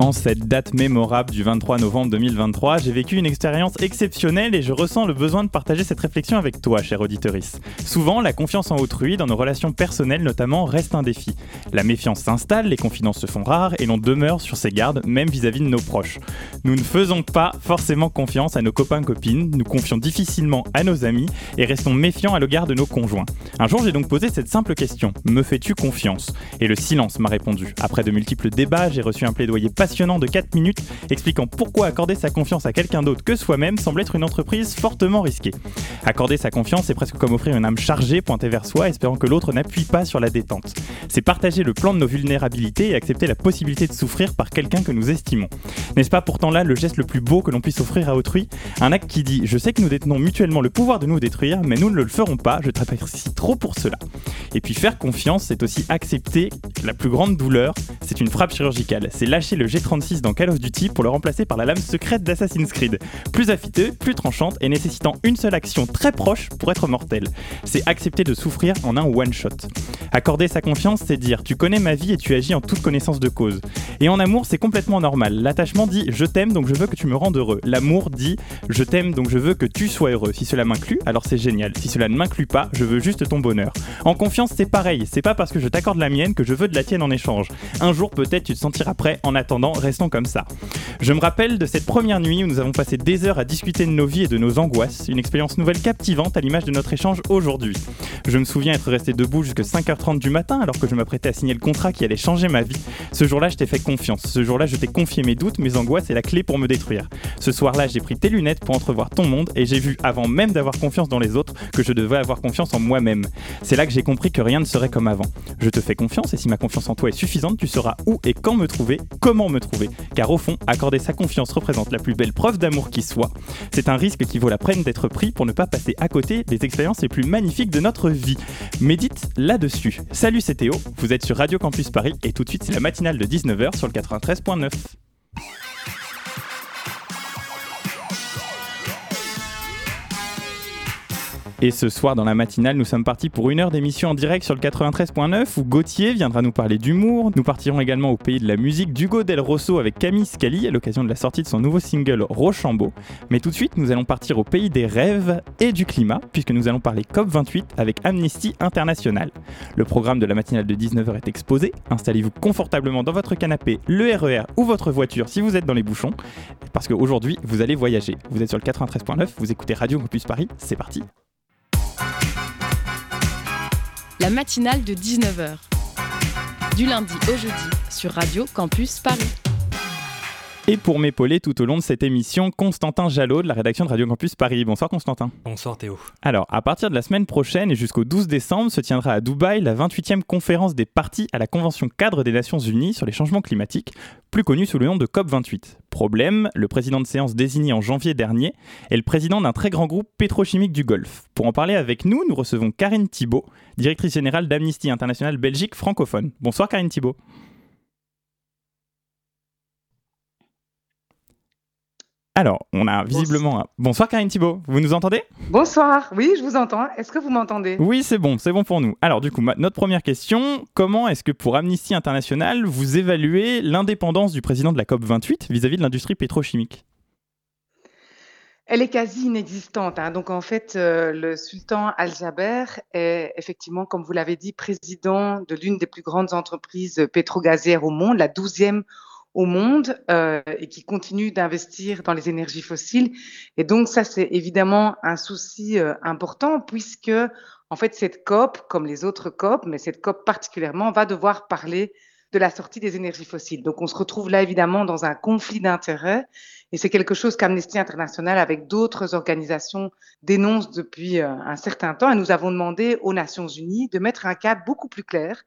En cette date mémorable du 23 novembre 2023, j'ai vécu une expérience exceptionnelle et je ressens le besoin de partager cette réflexion avec toi, cher auditorice. Souvent, la confiance en autrui, dans nos relations personnelles notamment, reste un défi. La méfiance s'installe, les confidences se font rares et l'on demeure sur ses gardes, même vis-à-vis de nos proches. Nous ne faisons pas forcément confiance à nos copains-copines, nous confions difficilement à nos amis et restons méfiants à l'égard de nos conjoints. Un jour, j'ai donc posé cette simple question Me fais-tu confiance? Et le silence m'a répondu. Après de multiples débats, j'ai reçu un plaidoyer passionnant de 4 minutes expliquant pourquoi accorder sa confiance à quelqu'un d'autre que soi-même semble être une entreprise fortement risquée. Accorder sa confiance, c'est presque comme offrir une âme chargée pointée vers soi, espérant que l'autre n'appuie pas sur la détente. C'est partager le plan de nos vulnérabilités et accepter la possibilité de souffrir par quelqu'un que nous estimons. N'est-ce pas pourtant là le geste le plus beau que l'on puisse offrir à autrui? Un acte qui dit Je sais que nous détenons mutuellement le pouvoir de nous détruire, mais nous ne le ferons pas, je t'apprécie trop pour cela. Et puis faire confiance, c'est aussi accepter la plus grande douleur, c'est une frappe chirurgicale. C'est lâcher le G36 dans Call of Duty pour le remplacer par la lame secrète d'Assassin's Creed. Plus affûtée, plus tranchante et nécessitant une seule action très proche pour être mortelle. C'est accepter de souffrir en un one-shot. Accorder sa confiance, c'est dire tu connais ma vie et tu agis en toute connaissance de cause. Et en amour, c'est complètement normal. L'attachement dit je t'aime donc je veux que tu me rendes heureux. L'amour dit je t'aime donc je veux que tu sois heureux. Si cela m'inclut, alors c'est génial. Si cela ne m'inclut pas, je veux juste ton bonheur. En confiance, c'est pareil. C'est pas parce que je t'accorde la mienne que je veux de la tienne en échange. Un jour, peut-être, tu te sentiras prêt. En attendant, restons comme ça. Je me rappelle de cette première nuit où nous avons passé des heures à discuter de nos vies et de nos angoisses. Une expérience nouvelle captivante à l'image de notre échange aujourd'hui. Je me souviens être resté debout jusqu'à 5h30 du matin alors que je m'apprêtais à signer le contrat qui allait changer ma vie. Ce jour-là, je t'ai fait confiance. Ce jour-là, je t'ai confié mes doutes, mes angoisses et la clé pour me détruire. Ce soir-là, j'ai pris tes lunettes pour entrevoir ton monde et j'ai vu, avant même d'avoir confiance dans les autres, que je devais avoir confiance en moi-même. C'est là que j'ai compris que rien ne serait comme avant. Je te fais confiance et si ma confiance en toi est suffisante, tu sauras où et quand me trouver, comment me trouver. Car au fond, accorder sa confiance représente la plus belle preuve d'amour qui soit. C'est un risque qui vaut la peine d'être pris pour ne pas passer à côté des expériences les plus magnifiques de notre vie. Médite là-dessus. Salut, c'est Théo, vous êtes sur Radio Campus Paris et tout de suite c'est la matinale de 19h sur le 93.9. Et ce soir, dans la matinale, nous sommes partis pour une heure d'émission en direct sur le 93.9 où Gauthier viendra nous parler d'humour. Nous partirons également au pays de la musique d'Hugo Del Rosso avec Camille Scali à l'occasion de la sortie de son nouveau single Rochambeau. Mais tout de suite, nous allons partir au pays des rêves et du climat puisque nous allons parler COP28 avec Amnesty International. Le programme de la matinale de 19h est exposé. Installez-vous confortablement dans votre canapé, le RER ou votre voiture si vous êtes dans les bouchons parce qu'aujourd'hui, vous allez voyager. Vous êtes sur le 93.9, vous écoutez Radio Campus Paris, c'est parti. La matinale de 19h. Du lundi au jeudi sur Radio Campus Paris. Et pour m'épauler tout au long de cette émission, Constantin Jalot de la rédaction de Radio Campus Paris. Bonsoir Constantin. Bonsoir Théo. Alors, à partir de la semaine prochaine et jusqu'au 12 décembre se tiendra à Dubaï la 28e conférence des parties à la Convention cadre des Nations Unies sur les changements climatiques, plus connue sous le nom de COP28. Problème, le président de séance désigné en janvier dernier est le président d'un très grand groupe pétrochimique du Golfe. Pour en parler avec nous, nous recevons Karine Thibault, directrice générale d'Amnesty International Belgique francophone. Bonsoir Karine Thibault. Alors, on a visiblement. un- Bonsoir Karine Thibault, vous nous entendez? Bonsoir, oui, je vous entends. Est-ce que vous m'entendez? Oui, c'est bon, c'est bon pour nous. Alors, du coup, ma- notre première question comment est-ce que pour Amnesty International, vous évaluez l'indépendance du président de la COP28 vis-à-vis de l'industrie pétrochimique? Elle est quasi inexistante. hein. Donc en fait, euh, le sultan Al-Jaber est effectivement, comme vous l'avez dit, président de l'une des plus grandes entreprises pétrogazières au monde, la douzième au monde, euh, et qui continue d'investir dans les énergies fossiles. Et donc ça, c'est évidemment un souci euh, important puisque en fait cette COP, comme les autres COP, mais cette COP particulièrement, va devoir parler de la sortie des énergies fossiles. Donc on se retrouve là évidemment dans un conflit d'intérêts et c'est quelque chose qu'Amnesty International, avec d'autres organisations, dénonce depuis euh, un certain temps. Et nous avons demandé aux Nations Unies de mettre un cadre beaucoup plus clair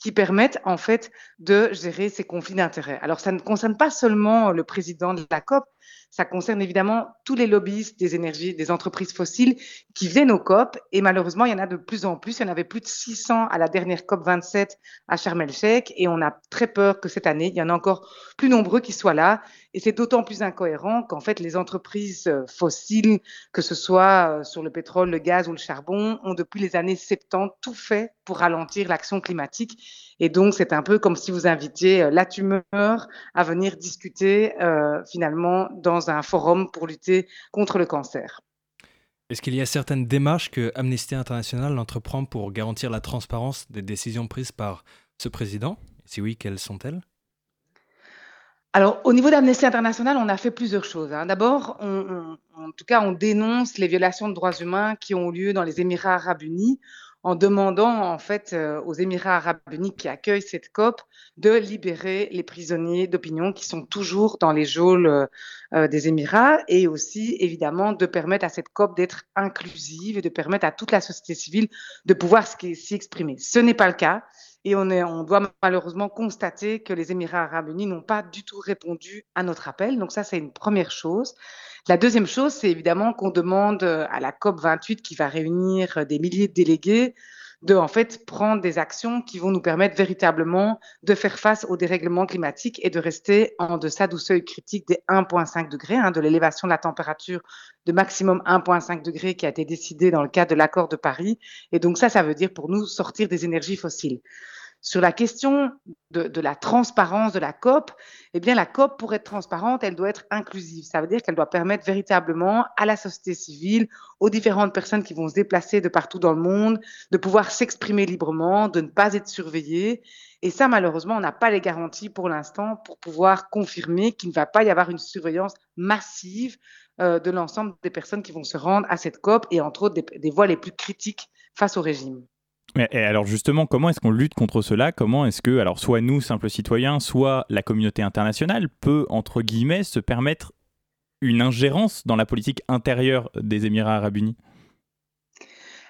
qui permette en fait de gérer ces conflits d'intérêts. Alors ça ne concerne pas seulement le président de la COP, ça concerne évidemment tous les lobbyistes des énergies, des entreprises fossiles qui viennent aux COP. Et malheureusement, il y en a de plus en plus. Il y en avait plus de 600 à la dernière COP 27 à Sharm el-Sheikh. Et on a très peur que cette année, il y en a encore plus nombreux qui soient là. Et c'est d'autant plus incohérent qu'en fait, les entreprises fossiles, que ce soit euh, sur le pétrole, le gaz ou le charbon, ont depuis les années 70 tout fait pour ralentir l'action climatique. Et donc, c'est un peu comme si vous invitiez euh, la tumeur à venir discuter finalement dans un forum pour lutter contre le cancer. Est-ce qu'il y a certaines démarches que Amnesty International entreprend pour garantir la transparence des décisions prises par ce président? Si oui, quelles sont-elles? Alors, au niveau d'Amnesty International, on a fait plusieurs choses. Hein. D'abord, en tout cas, on dénonce les violations de droits humains qui ont lieu dans les Émirats arabes unis en demandant en fait euh, aux Émirats arabes unis qui accueillent cette COP de libérer les prisonniers d'opinion qui sont toujours dans les geôles euh, euh, des Émirats et aussi évidemment de permettre à cette COP d'être inclusive et de permettre à toute la société civile de pouvoir s'y exprimer. Ce n'est pas le cas. Et on, doit malheureusement constater que les Émirats arabes unis n'ont pas du tout répondu à notre appel. Donc ça, c'est une première chose. La deuxième chose, c'est évidemment qu'on demande à la COP 28 qui va réunir des milliers de délégués de en fait prendre des actions qui vont nous permettre véritablement de faire face au dérèglement climatique et de rester en deçà du seuil critique des 1,5 degrés, hein, de l'élévation de la température de maximum 1,5 degrés qui a été décidé dans le cadre de l'accord de Paris. Et donc ça, ça veut dire pour nous sortir des énergies fossiles. Sur la question de, la transparence de la COP, eh bien, la COP, pour être transparente, elle doit être inclusive. Ça veut dire qu'elle doit permettre véritablement à la société civile, aux différentes personnes qui vont se déplacer de partout dans le monde, de pouvoir s'exprimer librement, de ne pas être surveillées. Et ça, malheureusement, on n'a pas les garanties pour l'instant pour pouvoir confirmer qu'il ne va pas y avoir une surveillance massive euh, de l'ensemble des personnes qui vont se rendre à cette COP et entre autres des voix les plus critiques face au régime. Et alors justement, comment est-ce qu'on lutte contre cela? Comment est-ce que, alors soit nous, simples citoyens, soit la communauté internationale peut, entre guillemets, se permettre une ingérence dans la politique intérieure des Émirats arabes unis?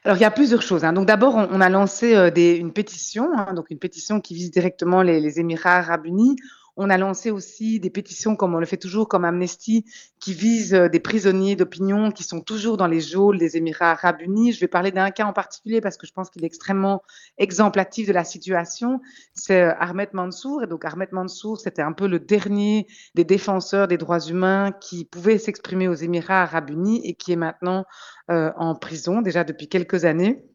Alors, il y a plusieurs choses. Hein. Donc, d'abord, on, a lancé euh, une pétition, hein, donc une pétition qui vise directement les, les Émirats arabes unis. On a lancé aussi des pétitions, comme on le fait toujours, comme Amnesty, qui visent euh, des prisonniers d'opinion qui sont toujours dans les geôles des Émirats arabes unis. Je vais parler d'un cas en particulier parce que je pense qu'il est extrêmement exemplatif de la situation. C'est euh, Ahmed Mansour. Et donc, Ahmed Mansour, c'était un peu le dernier des défenseurs des droits humains qui pouvait s'exprimer aux Émirats arabes unis et qui est maintenant euh, en prison déjà depuis quelques années.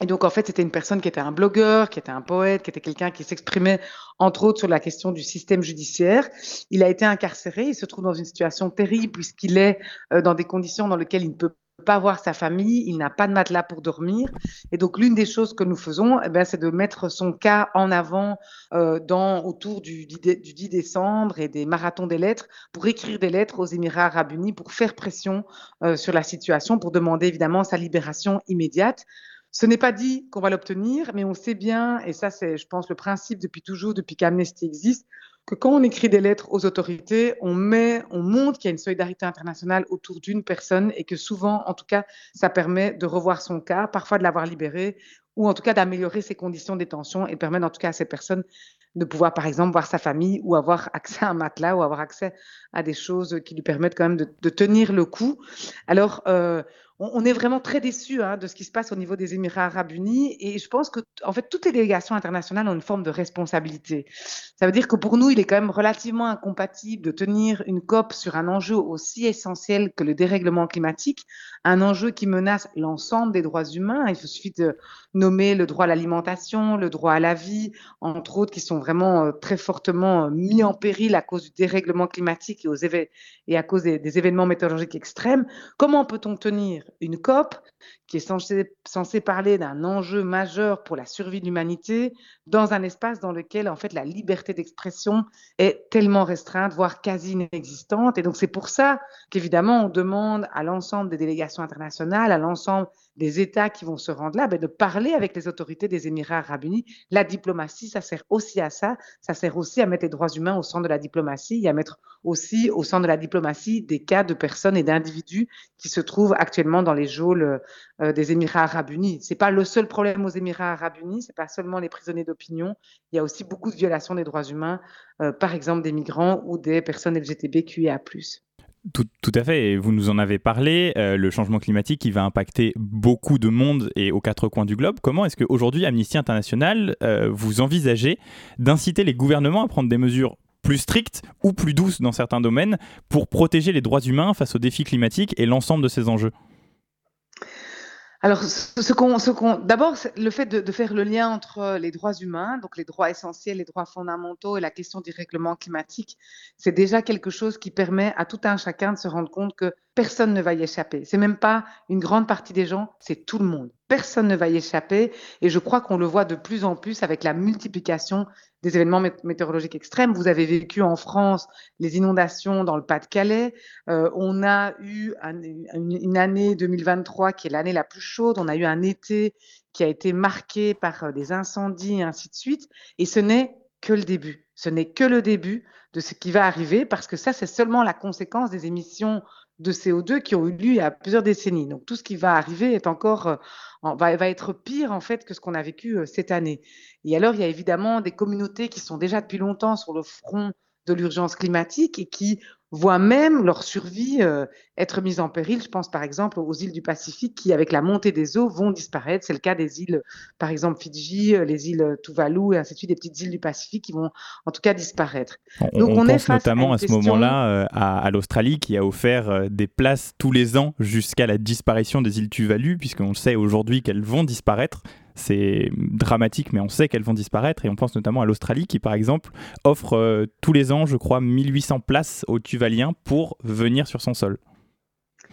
Et donc, en fait, c'était une personne qui était un blogueur, qui était un poète, qui était quelqu'un qui s'exprimait, entre autres, sur la question du système judiciaire. Il a été incarcéré. Il se trouve dans une situation terrible puisqu'il est euh, dans des conditions dans lesquelles il ne peut pas voir sa famille, il n'a pas de matelas pour dormir. Et donc, l'une des choses que nous faisons, eh ben, c'est de mettre son cas en avant euh, dans, autour du, du, 10 décembre et des marathons des lettres pour écrire des lettres aux Émirats arabes unis, pour faire pression euh, sur la situation, pour demander évidemment sa libération immédiate. Ce n'est pas dit qu'on va l'obtenir, mais on sait bien, et ça c'est, je pense, le principe depuis toujours, depuis qu'Amnesty existe, que quand on écrit des lettres aux autorités, on met, on montre qu'il y a une solidarité internationale autour d'une personne et que souvent, en tout cas, ça permet de revoir son cas, parfois de l'avoir libéré, ou en tout cas d'améliorer ses conditions de détention et permettre en tout cas à cette personne de pouvoir, par exemple, voir sa famille ou avoir accès à un matelas ou avoir accès à des choses qui lui permettent quand même de, tenir le coup. Alors, euh, on, est vraiment très déçus hein, de ce qui se passe au niveau des Émirats arabes unis et je pense que en fait toutes les délégations internationales ont une forme de responsabilité. Ça veut dire que pour nous, il est quand même relativement incompatible de tenir une COP sur un enjeu aussi essentiel que le dérèglement climatique, un enjeu qui menace l'ensemble des droits humains. Il suffit de nommer le droit à l'alimentation, le droit à la vie, entre autres, qui sont vraiment euh, très fortement euh, mis en péril à cause du dérèglement climatique et, à cause des événements météorologiques extrêmes. Comment peut-on tenir une COP qui est censée, parler d'un enjeu majeur pour la survie de l'humanité dans un espace dans lequel en fait la liberté d'expression est tellement restreinte, voire quasi inexistante. Et donc c'est pour ça qu'évidemment on demande à l'ensemble des délégations internationales, à l'ensemble des États qui vont se rendre là, ben, de parler avec les autorités des Émirats arabes unis. La diplomatie, ça sert aussi à ça. Ça sert aussi à mettre les droits humains au centre de la diplomatie et à mettre aussi au centre de la diplomatie des cas de personnes et d'individus qui se trouvent actuellement dans les geôles euh, des Émirats arabes unis. C'est pas le seul problème aux Émirats arabes unis. C'est pas seulement les prisonniers d'opinion. Il y a aussi beaucoup de violations des droits humains, euh, par exemple des migrants ou des personnes LGTBQIA+. Tout, à fait, et vous nous en avez parlé, euh, le changement climatique qui va impacter beaucoup de monde et aux quatre coins du globe. Comment est-ce qu'aujourd'hui, Amnesty International, euh, vous envisagez d'inciter les gouvernements à prendre des mesures plus strictes ou plus douces dans certains domaines pour protéger les droits humains face aux défis climatiques et l'ensemble de ces enjeux? Alors, ce qu'on, ce qu'on, d'abord, le fait de, faire le lien entre les droits humains, donc les droits essentiels, les droits fondamentaux et la question du règlement climatique, c'est déjà quelque chose qui permet à tout un chacun de se rendre compte que personne ne va y échapper. C'est même pas une grande partie des gens, c'est tout le monde. Personne ne va y échapper. Et je crois qu'on le voit de plus en plus avec la multiplication des événements météorologiques extrêmes. Vous avez vécu en France les inondations dans le Pas-de-Calais. Euh, on a eu une année 2023 qui est l'année la plus chaude. On a eu un été qui a été marqué par euh, des incendies et ainsi de suite. Et ce n'est que le début. Ce n'est que le début de ce qui va arriver parce que ça, c'est seulement la conséquence des émissions de CO2 qui ont eu lieu il y a plusieurs décennies. Donc tout ce qui va arriver est encore euh, va, va, être pire en fait que ce qu'on a vécu euh, cette année. Et alors il y a évidemment des communautés qui sont déjà depuis longtemps sur le front de l'urgence climatique et qui voient même leur survie euh, être mise en péril. Je pense par exemple aux îles du Pacifique qui, avec la montée des eaux, vont disparaître. C'est le cas des îles, par exemple Fidji, euh, les îles Tuvalu et ainsi de suite, des petites îles du Pacifique qui vont en tout cas disparaître. On, Donc on, pense notamment à, ce moment-là euh, à, l'Australie qui a offert des places tous les ans jusqu'à la disparition des îles Tuvalu, puisqu'on sait aujourd'hui qu'elles vont disparaître c'est dramatique, mais on sait qu'elles vont disparaître. Et on pense notamment à l'Australie qui, par exemple, offre euh, tous les ans, je crois, 1800 places aux Tuvaliens pour venir sur son sol.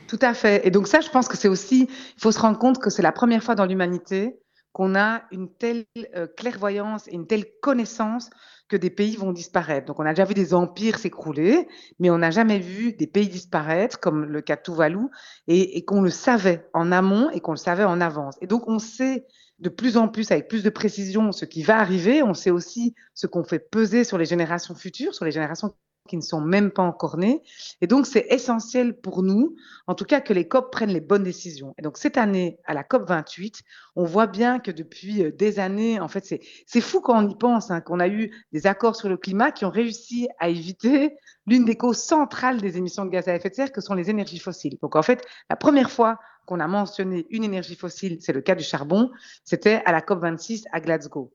Tout à fait. Et donc ça, je pense que c'est aussi, il faut se rendre compte que c'est la première fois dans l'humanité qu'on a une telle euh, clairvoyance et une telle connaissance que des pays vont disparaître. Donc on a déjà vu des empires s'écrouler, mais on n'a jamais vu des pays disparaître, comme le cas Tuvalu, et, et qu'on le savait en amont et qu'on le savait en avance. Et donc on sait de plus en plus, avec plus de précision, ce qui va arriver. On sait aussi ce qu'on fait peser sur les générations futures, sur les générations qui ne sont même pas encore nés. Et donc, c'est essentiel pour nous, en tout cas, que les COP prennent les bonnes décisions. Et donc, cette année, à la COP 28, on voit bien que depuis euh, des années, en fait, c'est fou quand on y pense, hein, qu'on a eu des accords sur le climat qui ont réussi à éviter l'une des causes centrales des émissions de gaz à effet de serre, que sont les énergies fossiles. Donc, en fait, la première fois qu'on a mentionné une énergie fossile, c'est le cas du charbon, c'était à la COP 26 à Glasgow.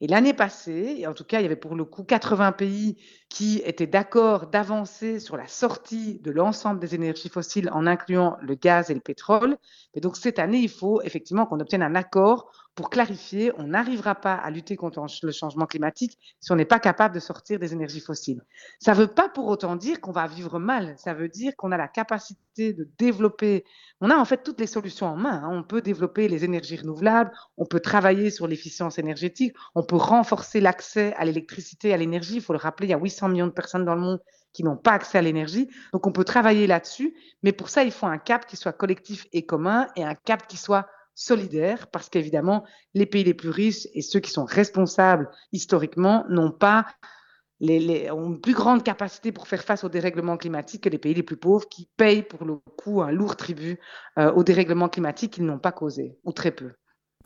Et l'année passée, et en tout cas, il y avait pour le coup 80 pays qui étaient d'accord d'avancer sur la sortie de l'ensemble des énergies fossiles en incluant le gaz et le pétrole. Et donc cette année, il faut effectivement qu'on obtienne un accord pour clarifier, on n'arrivera pas à lutter contre le changement climatique si on n'est pas capable de sortir des énergies fossiles. Ça ne veut pas pour autant dire qu'on va vivre mal, ça veut dire qu'on a la capacité de développer, on a en fait toutes les solutions en main. Hein. On peut développer les énergies renouvelables, on peut travailler sur l'efficience énergétique, on peut renforcer l'accès à l'électricité, à l'énergie. Il faut le rappeler, il y a 800 millions de personnes dans le monde qui n'ont pas accès à l'énergie. Donc on peut travailler là-dessus, mais pour ça, il faut un cap qui soit collectif et commun et un cap qui soit solidaire, parce qu'évidemment, les pays les plus riches et ceux qui sont responsables historiquement n'ont pas les, ont une plus grande capacité pour faire face au dérèglement climatique que les pays les plus pauvres qui payent pour le coup un lourd tribut euh, au dérèglement climatique qu'ils n'ont pas causé, ou très peu.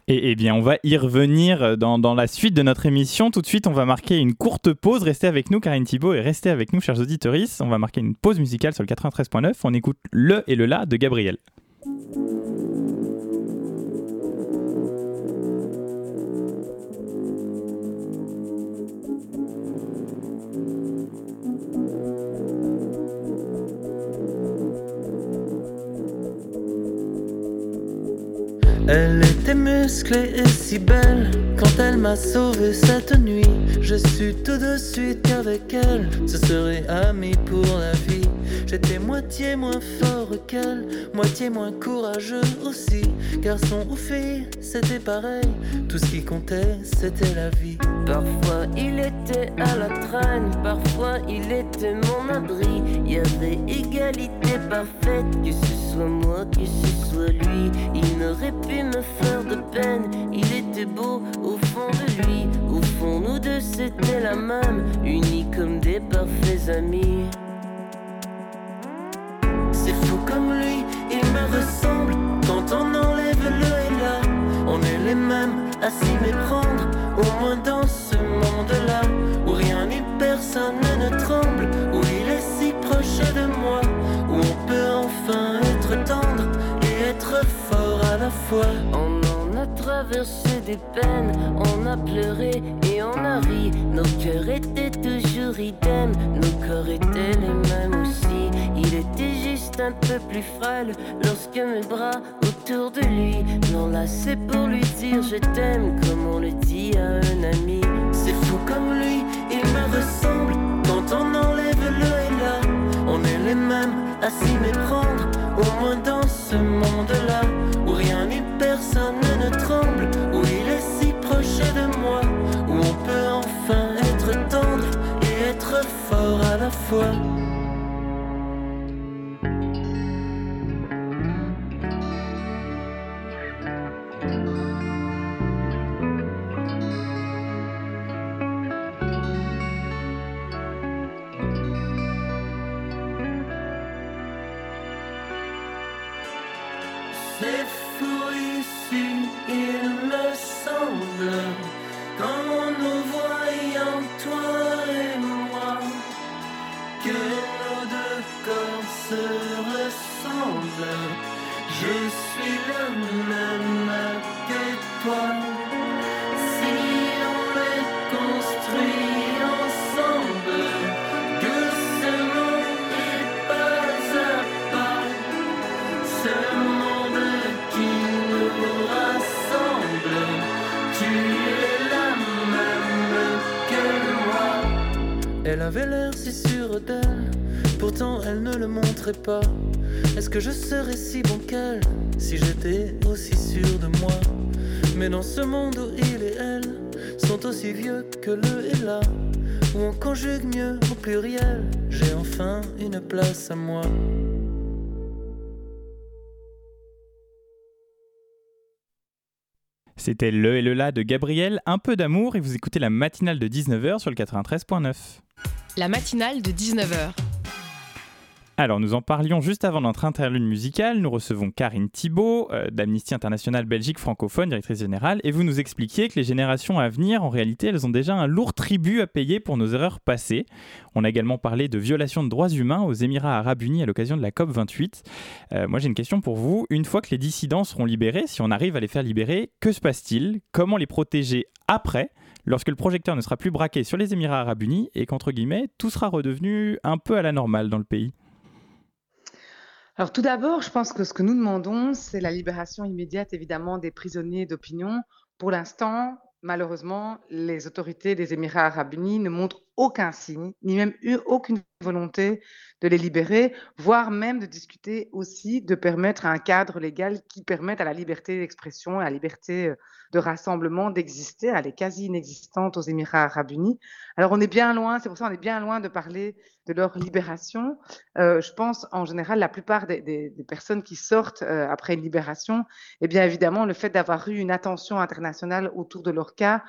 Et eh bien, on va y revenir dans, la suite de notre émission. Tout de suite, on va marquer une courte pause. Restez avec nous, Karine Thibault, et restez avec nous, chers auditeurs. On va marquer une pause musicale sur le 93.9. On écoute Le et le La de Gabriel. Musclée et si belle quand elle m'a sauvé cette nuit. Je suis tout de suite avec elle, ce serait ami pour la vie. J'étais moitié moins fort qu'elle, moitié moins courageux aussi. Garçon ou fille, c'était pareil, tout ce qui comptait c'était la vie. Parfois il était à la traîne, parfois il était mon abri. Il y avait égalité parfaite, que ce soit moi, que ce soit lui. Il n'aurait pu me faire de peine, il était beau au fond de lui. Au fond, nous deux c'était la même, unis comme des parfaits amis. même à s'y méprendre, au moins dans ce monde-là, où rien ni personne ne tremble, où il est si proche de moi, où on peut enfin être tendre et être fort à la fois. On en a traversé des peines, on a pleuré et on a ri, nos cœurs étaient toujours idem, nos corps étaient les mêmes aussi, il était juste un peu plus frêle lorsque mes bras autour de lui c'est pour lui dire je t'aime comme on le dit à un ami. C'est fou comme lui, il me ressemble quand on enlève le et là. On est les mêmes à s'y méprendre, au moins dans ce monde-là où rien ni personne ne tremble, où il est si proche de moi, où on peut enfin être tendre et être fort à la fois. Avait l'air si sûre d'elle, pourtant elle ne le montrait pas. Est-ce que je serais si bon qu'elle si j'étais aussi sûr de moi? Mais dans ce monde où il et elle sont aussi vieux que le et là, où on conjugue mieux au pluriel, j'ai enfin une place à moi. C'était le et le la de Gabriel, un peu d'amour et vous écoutez la matinale de 19h sur le 93.9 la matinale de 19h. Alors, nous en parlions juste avant notre interlude musicale. Nous recevons Karine Thibault euh, d'Amnesty International Belgique francophone, directrice générale, et vous nous expliquiez que les générations à venir, en réalité, elles ont déjà un lourd tribut à payer pour nos erreurs passées. On a également parlé de violation de droits humains aux Émirats arabes unis à l'occasion de la COP 28. Euh, moi, j'ai une question pour vous. Une fois que les dissidents seront libérés, si on arrive à les faire libérer, que se passe-t-il? Comment les protéger après lorsque le projecteur ne sera plus braqué sur les Émirats arabes unis et qu'entre guillemets, tout sera redevenu un peu à la normale dans le pays? Alors tout d'abord, je pense que ce que nous demandons, c'est la libération immédiate évidemment des prisonniers d'opinion. Pour l'instant, malheureusement, les autorités des Émirats arabes unis ne montrent aucun signe, ni même eu aucune volonté de les libérer, voire même de discuter aussi de permettre un cadre légal qui permette à la liberté d'expression à la liberté euh, de rassemblement d'exister. Elle est quasi inexistante aux Émirats arabes unis. Alors on est bien loin, c'est pour ça qu'on est bien loin de parler de leur libération. Euh, je pense en général la plupart des, personnes qui sortent euh, après une libération, eh bien évidemment le fait d'avoir eu une attention internationale autour de leur cas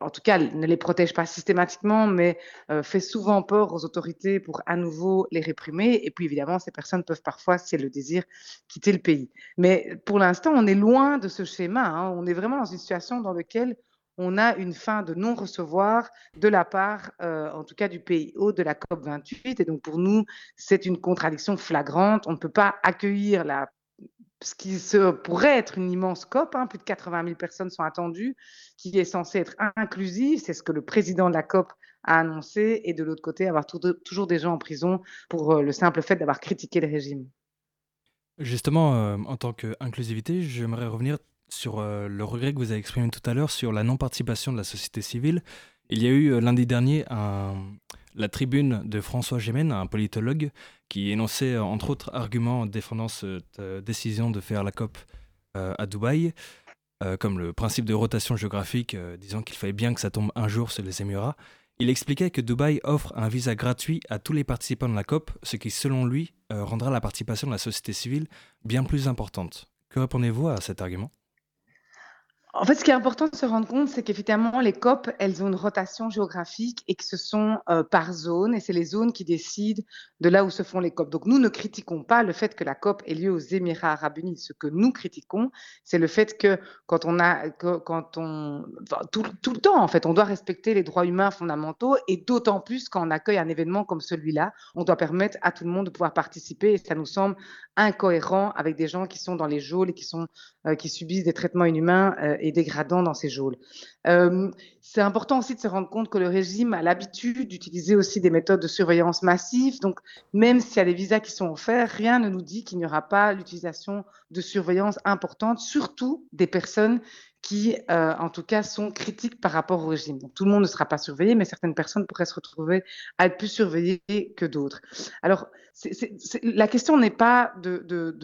en tout cas, ne les protège pas systématiquement, mais euh, fait souvent peur aux autorités pour à nouveau les réprimer. Et puis, évidemment, ces personnes peuvent parfois, si elles le désirent, quitter le pays. Mais pour l'instant, on est loin de ce schéma. Hein. On est vraiment dans une situation dans laquelle on a une fin de non-recevoir de la part, euh, en tout cas, du haut de la COP28. Et donc, pour nous, c'est une contradiction flagrante. On ne peut pas accueillir la ce qui pourrait être une immense COP, hein, plus de 80 000 personnes sont attendues, qui est censée être inclusive, c'est ce que le président de la COP a annoncé, et de l'autre côté, avoir toujours des gens en prison pour euh, le simple fait d'avoir critiqué le régime. Justement, euh, en tant qu'inclusivité, j'aimerais revenir sur euh, le regret que vous avez exprimé tout à l'heure sur la non-participation de la société civile. Il y a eu lundi dernier la tribune de François Gémen, un politologue, qui énonçait euh, entre autres arguments défendant cette euh, décision de faire la COP euh, à Dubaï, comme le principe de rotation géographique, disant qu'il fallait bien que ça tombe un jour sur les Émirats. Il expliquait que Dubaï offre un visa gratuit à tous les participants de la COP, ce qui, selon lui, rendra la participation de la société civile bien plus importante. Que répondez-vous à cet argument? En fait, ce qui est important de se rendre compte, c'est qu'effectivement, les COP, elles ont une rotation géographique et que ce sont euh, par zone, et c'est les zones qui décident de là où se font les COP. Donc, nous ne critiquons pas le fait que la COP ait lieu aux Émirats arabes unis. Ce que nous critiquons, c'est le fait que quand on a, quand on, tout, le temps, en fait, on doit respecter les droits humains fondamentaux, et d'autant plus quand on accueille un événement comme celui-là, on doit permettre à tout le monde de pouvoir participer, et ça nous semble incohérent avec des gens qui sont dans les geôles et qui, sont, euh, qui subissent des traitements inhumains euh, et dégradants dans ces geôles. Euh, c'est important aussi de se rendre compte que le régime a l'habitude d'utiliser aussi des méthodes de surveillance massive. Donc, même s'il y a des visas qui sont offerts, rien ne nous dit qu'il n'y aura pas l'utilisation de surveillance importante, surtout des personnes qui, euh, en tout cas, sont critiques par rapport au régime. Tout le monde ne sera pas surveillé, mais certaines personnes pourraient se retrouver à être plus surveillées que d'autres. Alors, la question n'est pas de,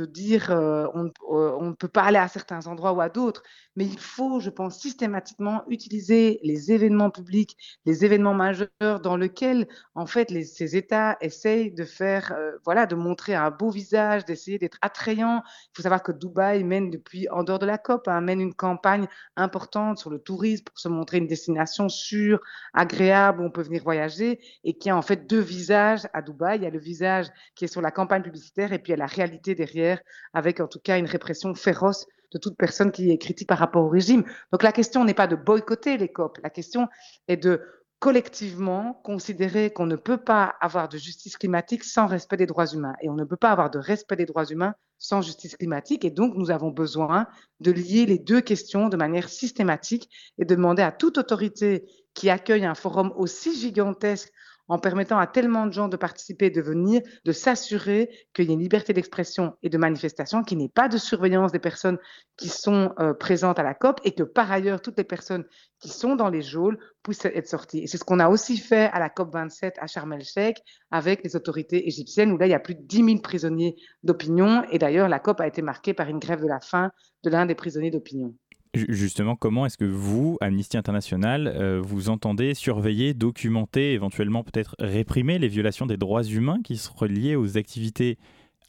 dire euh, euh, on, ne peut pas aller à certains endroits ou à d'autres, mais il faut, je pense, systématiquement utiliser les événements publics, les événements majeurs dans lesquels, en fait, ces États essayent de faire, euh, voilà, de montrer un beau visage, d'essayer d'être attrayant. Il faut savoir que Dubaï mène depuis, en dehors de la COP, hein, mène une campagne importante sur le tourisme pour se montrer une destination sûre, agréable, où on peut venir voyager, et qui a en fait deux visages à Dubaï. Il y a le visage qui est sur la campagne publicitaire et puis il y a la réalité derrière avec en tout cas une répression féroce de toute personne qui est critique par rapport au régime. Donc la question n'est pas de boycotter les COP, la question est de collectivement considérer qu'on ne peut pas avoir de justice climatique sans respect des droits humains. Et on ne peut pas avoir de respect des droits humains sans justice climatique. Et donc nous avons besoin de lier les deux questions de manière systématique et de demander à toute autorité qui accueille un forum aussi gigantesque en permettant à tellement de gens de participer, de venir, de s'assurer qu'il y ait une liberté d'expression et de manifestation, qu'il n'y ait pas de surveillance des personnes qui sont euh, présentes à la COP et que par ailleurs, toutes les personnes qui sont dans les geôles puissent être sorties. Et c'est ce qu'on a aussi fait à la COP 27 à Sharm el-Sheikh avec les autorités égyptiennes, où là, il y a plus de 10 000 prisonniers d'opinion. Et d'ailleurs, la COP a été marquée par une grève de la faim de l'un des prisonniers d'opinion. Justement, comment est-ce que vous, Amnesty International, euh, vous entendez surveiller, documenter, éventuellement peut-être réprimer les violations des droits humains qui sont liées aux activités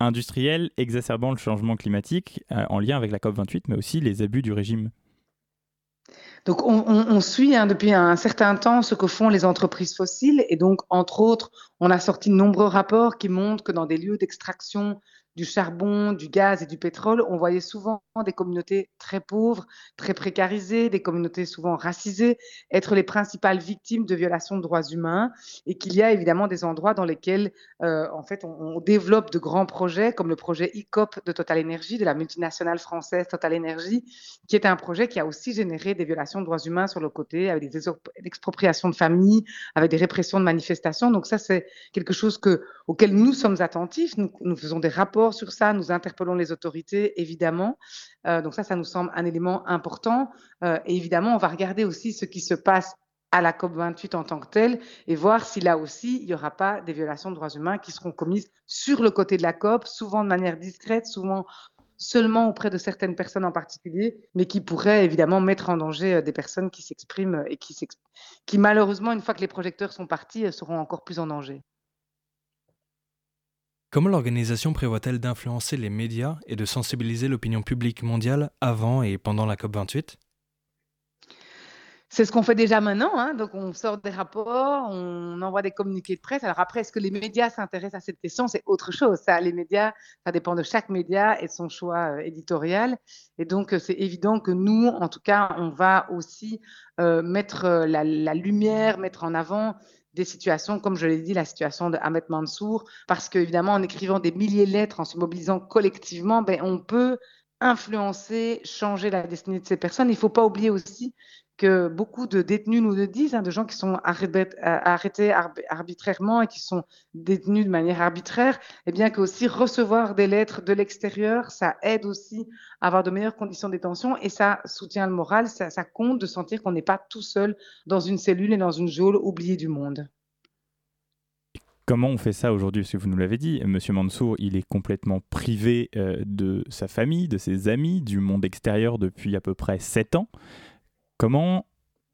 industrielles exacerbant le changement climatique euh, en lien avec la COP28, mais aussi les abus du régime? Donc, on, suit hein, depuis un certain temps ce que font les entreprises fossiles. Et donc, entre autres, on a sorti de nombreux rapports qui montrent que dans des lieux d'extraction du charbon, du gaz et du pétrole, on voyait souvent des communautés très pauvres, très précarisées, des communautés souvent racisées, être les principales victimes de violations de droits humains, et qu'il y a évidemment des endroits dans lesquels, euh, en fait, on, développe de grands projets, comme le projet ICOP de Total Energy, de la multinationale française Total Energy, qui est un projet qui a aussi généré des violations de droits humains sur le côté, avec des expropriations de familles, avec des répressions de manifestations. Donc ça, c'est quelque chose que, auquel nous sommes attentifs. nous faisons des rapports sur ça, nous interpellons les autorités, évidemment. Euh, donc ça, ça nous semble un élément important. Euh, et évidemment, on va regarder aussi ce qui se passe à la COP28 en tant que telle et voir si là aussi, il n'y aura pas des violations de droits humains qui seront commises sur le côté de la COP, souvent de manière discrète, souvent seulement auprès de certaines personnes en particulier, mais qui pourraient évidemment mettre en danger euh, des personnes qui s'expriment et qui malheureusement, une fois que les projecteurs sont partis, seront encore plus en danger. Comment l'organisation prévoit-elle d'influencer les médias et de sensibiliser l'opinion publique mondiale avant et pendant la COP28 c'est ce qu'on fait déjà maintenant. Hein. Donc, on sort des rapports, on envoie des communiqués de presse. Alors après, est-ce que les médias s'intéressent à cette question? C'est autre chose. Ça, les médias, ça dépend de chaque média et de son choix euh, éditorial. Et donc, euh, c'est évident que nous, en tout cas, on va aussi euh, mettre la, la, lumière, mettre en avant des situations, comme je l'ai dit, la situation de Ahmed Mansour, parce qu'évidemment, en écrivant des milliers de lettres, en se mobilisant collectivement, ben, on peut influencer, changer la destinée de ces personnes. Il ne faut pas oublier aussi que beaucoup de détenus nous le disent, hein, de gens qui sont arrêtés arbitrairement et qui sont détenus de manière arbitraire, et eh bien que aussi recevoir des lettres de l'extérieur, ça aide aussi à avoir de meilleures conditions de détention et ça soutient le moral, ça, compte de sentir qu'on n'est pas tout seul dans une cellule et dans une geôle oubliée du monde. Comment on fait ça aujourd'hui? Parce que vous nous l'avez dit, Monsieur Mansour, il est complètement privé euh, de sa famille, de ses amis, du monde extérieur depuis à peu près 7 ans. Comment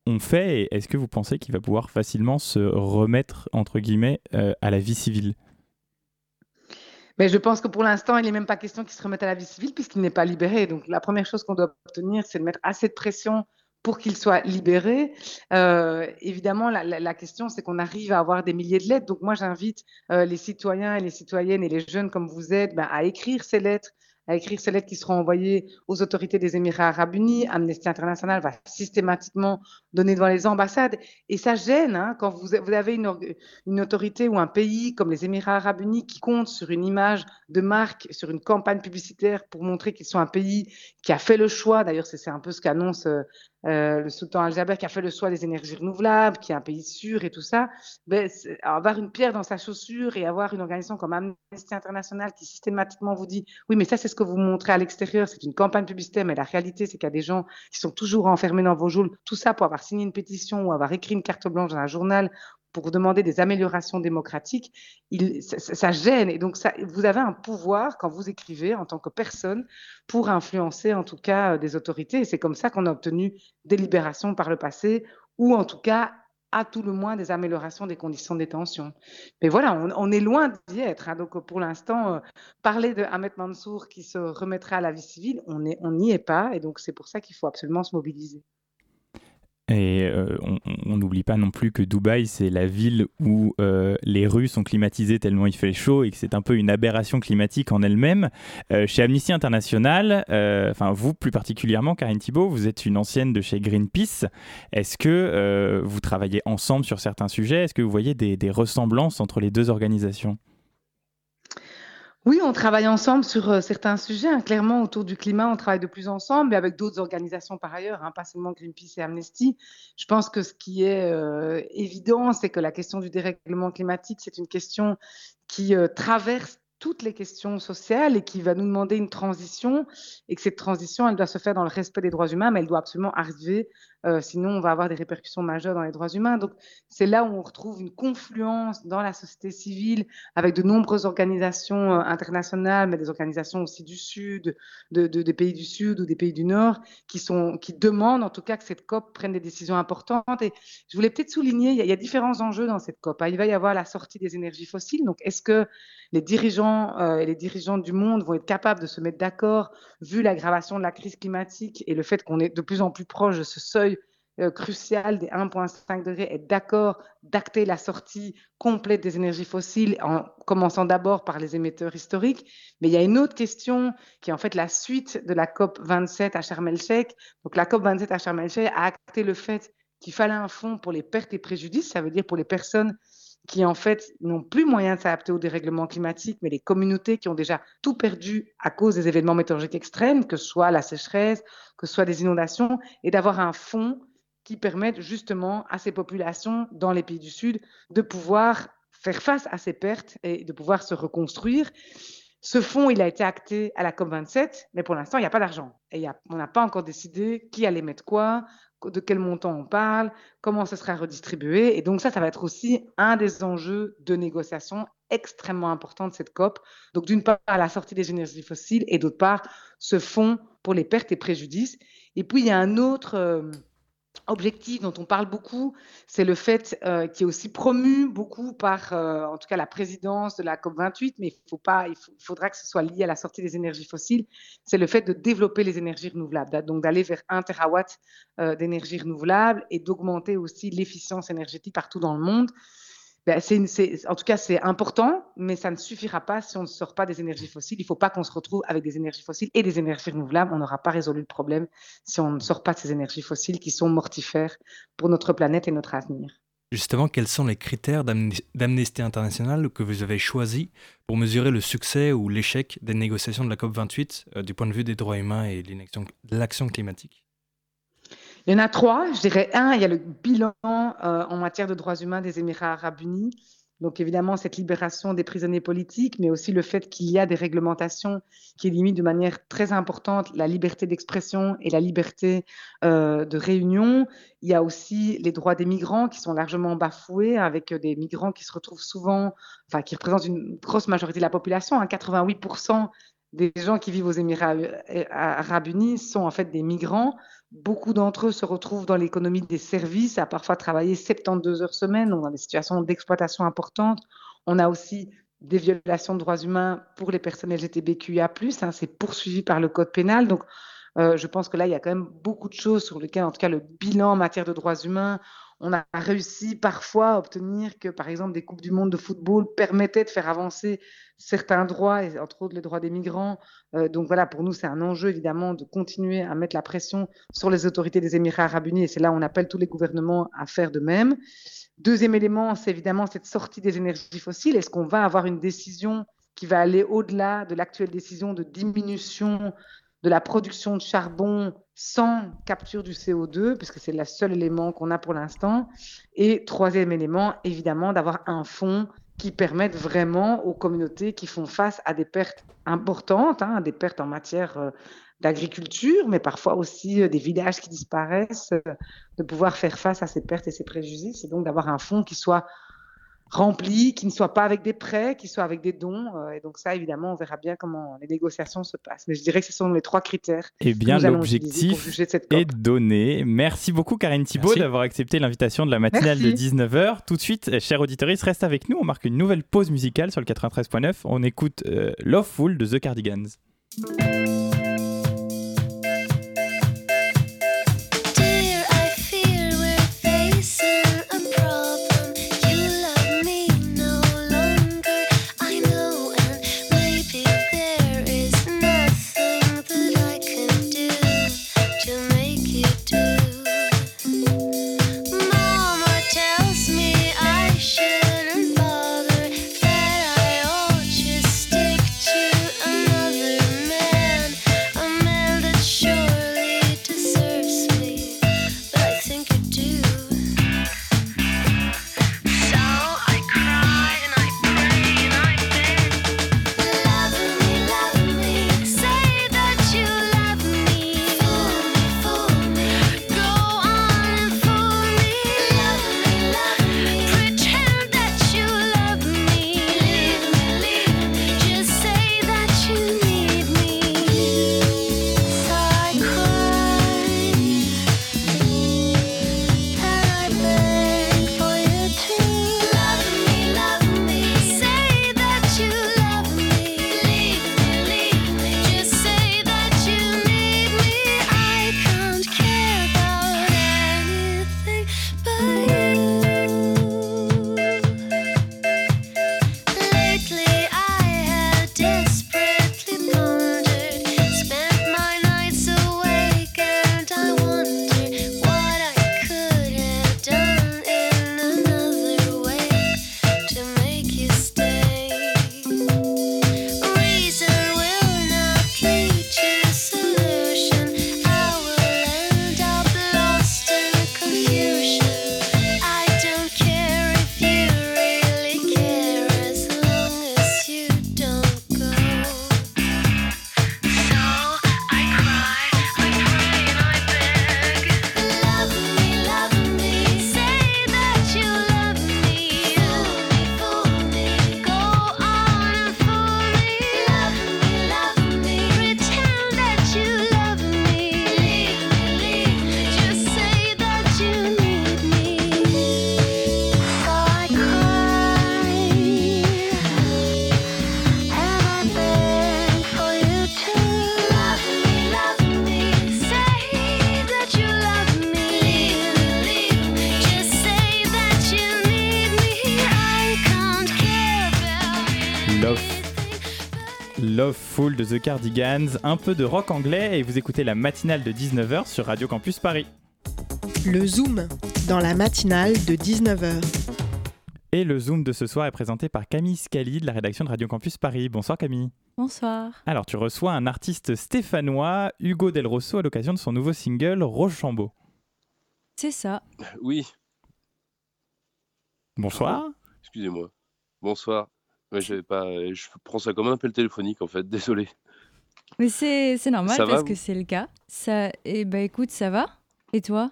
on fait et est-ce que vous pensez qu'il va pouvoir facilement se remettre, entre guillemets, euh, à la vie civile? Mais je pense que pour l'instant, il n'est même pas question qu'il se remette à la vie civile puisqu'il n'est pas libéré. Donc la première chose qu'on doit obtenir, c'est de mettre assez de pression pour qu'il soit libéré. Euh, évidemment, la, question, c'est qu'on arrive à avoir des milliers de lettres. Donc moi, j'invite euh, les citoyens et les citoyennes et les jeunes comme vous êtes ben, à écrire ces lettres à écrire ces lettres qui seront envoyées aux autorités des Émirats arabes unis. Amnesty International va systématiquement donner devant les ambassades. Et ça gêne hein, quand vous, avez une, une, autorité ou un pays comme les Émirats arabes unis qui compte sur une image de marque, sur une campagne publicitaire pour montrer qu'ils sont un pays qui a fait le choix. D'ailleurs, c'est un peu ce qu'annonce euh, le sultan Al-Jaber qui a fait le choix des énergies renouvelables, qui est un pays sûr et tout ça, ben, avoir une pierre dans sa chaussure et avoir une organisation comme Amnesty International qui systématiquement vous dit oui, mais ça, c'est ce que vous montrez à l'extérieur, c'est une campagne publicitaire, mais la réalité, c'est qu'il y a des gens qui sont toujours enfermés dans vos geôles, tout ça pour avoir signé une pétition ou avoir écrit une carte blanche dans un journal pour demander des améliorations démocratiques, ça, gêne. Et donc, vous avez un pouvoir, quand vous écrivez, en tant que personne, pour influencer, en tout cas, des autorités. Et c'est comme ça qu'on a obtenu des libérations par le passé, ou en tout cas, à tout le moins, des améliorations des conditions de détention. Mais voilà, on, est loin d'y être. Hein. Donc, pour l'instant, euh, parler de Ahmed Mansour qui se remettrait à la vie civile, on n'y est pas. Et donc, c'est pour ça qu'il faut absolument se mobiliser. Et euh, on n'oublie pas non plus que Dubaï, c'est la ville où euh, les rues sont climatisées tellement il fait chaud et que c'est un peu une aberration climatique en elle-même. Euh, chez Amnesty International, enfin vous plus particulièrement, Karine Thibault, vous êtes une ancienne de chez Greenpeace. Est-ce que vous travaillez ensemble sur certains sujets? Est-ce que vous voyez des ressemblances entre les deux organisations? Oui, on travaille ensemble sur euh, certains sujets. Hein. Clairement, autour du climat, on travaille de plus ensemble, mais avec d'autres organisations par ailleurs, hein, pas seulement Greenpeace et Amnesty. Je pense que ce qui est euh, évident, c'est que la question du dérèglement climatique, c'est une question qui euh, traverse toutes les questions sociales et qui va nous demander une transition et que cette transition, elle doit se faire dans le respect des droits humains, mais elle doit absolument arriver, euh, sinon on va avoir des répercussions majeures dans les droits humains. Donc c'est là où on retrouve une confluence dans la société civile avec de nombreuses organisations euh, internationales, mais des organisations aussi du Sud, de, de, des pays du Sud ou des pays du Nord, qui, sont, qui demandent en tout cas que cette COP prenne des décisions importantes. Et je voulais peut-être souligner, il y, a, il y, a, différents enjeux dans cette COP. Hein. Il va y avoir la sortie des énergies fossiles. Donc est-ce que les dirigeants euh, et les dirigeants du monde vont être capables de se mettre d'accord, vu l'aggravation de la crise climatique et le fait qu'on est de plus en plus proche de ce seuil euh, crucial des 1,5 degrés, être d'accord d'acter la sortie complète des énergies fossiles, en commençant d'abord par les émetteurs historiques. Mais il y a une autre question qui est en fait la suite de la COP 27 à Sharm el-Sheikh. Donc la COP 27 à Sharm el-Sheikh a acté le fait qu'il fallait un fonds pour les pertes et préjudices, ça veut dire pour les personnes qui en fait n'ont plus moyen de s'adapter au dérèglement climatique, mais les communautés qui ont déjà tout perdu à cause des événements météorologiques extrêmes, que ce soit la sécheresse, que ce soit des inondations, et d'avoir un fonds qui permette justement à ces populations dans les pays du Sud de pouvoir faire face à ces pertes et de pouvoir se reconstruire. Ce fonds, il a été acté à la COP27, mais pour l'instant, il n'y a pas d'argent. Et on n'a pas encore décidé qui allait mettre quoi, de quel montant on parle, comment ce sera redistribué. Et donc ça, ça va être aussi un des enjeux de négociation extrêmement important de cette COP. Donc d'une part, la sortie des énergies fossiles et d'autre part, ce fonds pour les pertes et préjudices. Et puis, il y a un autre... Euh, objectif dont on parle beaucoup, c'est le fait euh, qui est aussi promu beaucoup par, euh, en tout cas, la présidence de la COP28, mais il, faut pas, il, faudra que ce soit lié à la sortie des énergies fossiles, c'est le fait de développer les énergies renouvelables, donc d'aller vers 1 terawatt euh, d'énergie renouvelable et d'augmenter aussi l'efficience énergétique partout dans le monde. Ben, en tout cas, c'est important, mais ça ne suffira pas si on ne sort pas des énergies fossiles. Il ne faut pas qu'on se retrouve avec des énergies fossiles et des énergies renouvelables. On n'aura pas résolu le problème si on ne sort pas de ces énergies fossiles qui sont mortifères pour notre planète et notre avenir. Justement, quels sont les critères d'Amnesty International que vous avez choisis pour mesurer le succès ou l'échec des négociations de la COP28 euh, du point de vue des droits humains et de l'action climatique? Il y en a trois. Je dirais un, il y a le bilan euh, en matière de droits humains des Émirats arabes unis. Donc évidemment, cette libération des prisonniers politiques, mais aussi le fait qu'il y a des réglementations qui limitent de manière très importante la liberté d'expression et la liberté euh, de réunion. Il y a aussi les droits des migrants qui sont largement bafoués, avec des migrants qui se retrouvent souvent, enfin qui représentent une grosse majorité de la population, hein, 88% des gens qui vivent aux Émirats euh, arabes unis sont en fait des migrants. Beaucoup d'entre eux se retrouvent dans l'économie des services, à parfois travailler 72 heures semaine, donc dans des situations d'exploitation importantes. On a aussi des violations de droits humains pour les personnes LGTBQIA+, hein, c'est poursuivi par le code pénal. Donc, euh, je pense que là, il y a quand même beaucoup de choses sur lesquelles, en tout cas, le bilan en matière de droits humains, on a réussi parfois à obtenir que, par exemple, des Coupes du Monde de football permettaient de faire avancer certains droits, et entre autres les droits des migrants. Euh, donc voilà, pour nous, c'est un enjeu, évidemment, de continuer à mettre la pression sur les autorités des Émirats arabes unis, et c'est là où on appelle tous les gouvernements à faire de même. Deuxième élément, c'est évidemment cette sortie des énergies fossiles. Est-ce qu'on va avoir une décision qui va aller au-delà de l'actuelle décision de diminution de la production de charbon sans capture du CO2, puisque c'est le seul élément qu'on a pour l'instant. Et troisième élément, évidemment, d'avoir un fonds qui permette vraiment aux communautés qui font face à des pertes importantes, hein, des pertes en matière euh, d'agriculture, mais parfois aussi euh, des villages qui disparaissent, euh, de pouvoir faire face à ces pertes et ces préjudices, et donc d'avoir un fonds qui soit rempli, qui ne soit pas avec des prêts, qui soit avec des dons. Euh, et donc ça, évidemment, on verra bien comment les négociations se passent. Mais je dirais que ce sont les trois critères. Eh bien, l'objectif est donné. Merci beaucoup, Karine Thibault, d'avoir accepté l'invitation de la matinale de 19h. Tout de suite, chers auditeurs, reste avec nous. On marque une nouvelle pause musicale sur le 93.9. On écoute euh, Loveful de The Cardigans. Cardigans, un peu de rock anglais et vous écoutez la matinale de 19h sur Radio Campus Paris. Le Zoom, dans la matinale de 19h. Et le Zoom de ce soir est présenté par Camille Scali de la rédaction de Radio Campus Paris. Bonsoir Camille. Bonsoir. Alors tu reçois un artiste stéphanois, Hugo Del Rosso, à l'occasion de son nouveau single Rochambeau. C'est ça. Oui. Bonsoir. Excusez-moi. Bonsoir. Ouais, pas, je prends ça comme un appel téléphonique en fait, désolé. Mais c'est normal parce que c'est le cas. Ça, et eh bah ben, écoute, ça va Et toi?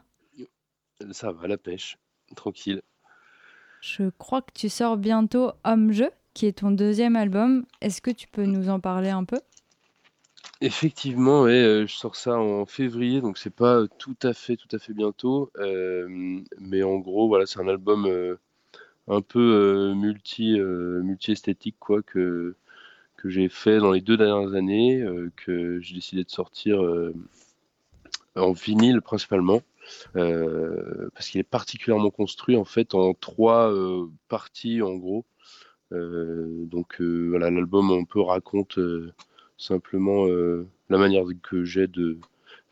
Ça va, la pêche, tranquille. Je crois que tu sors bientôt Homme-Jeu, qui est ton deuxième album. Est-ce que tu peux nous en parler un peu? Effectivement, ouais, euh, je sors ça en février, donc c'est pas tout à fait, tout à fait bientôt. Euh, mais en gros, voilà, c'est un album euh, un peu multi, multi esthétique quoi que que j'ai fait dans les deux dernières années, que j'ai décidé de sortir en vinyle principalement. parce qu'il est particulièrement construit en fait en trois parties en gros. donc voilà, l'album un peu raconte simplement la manière que j'ai de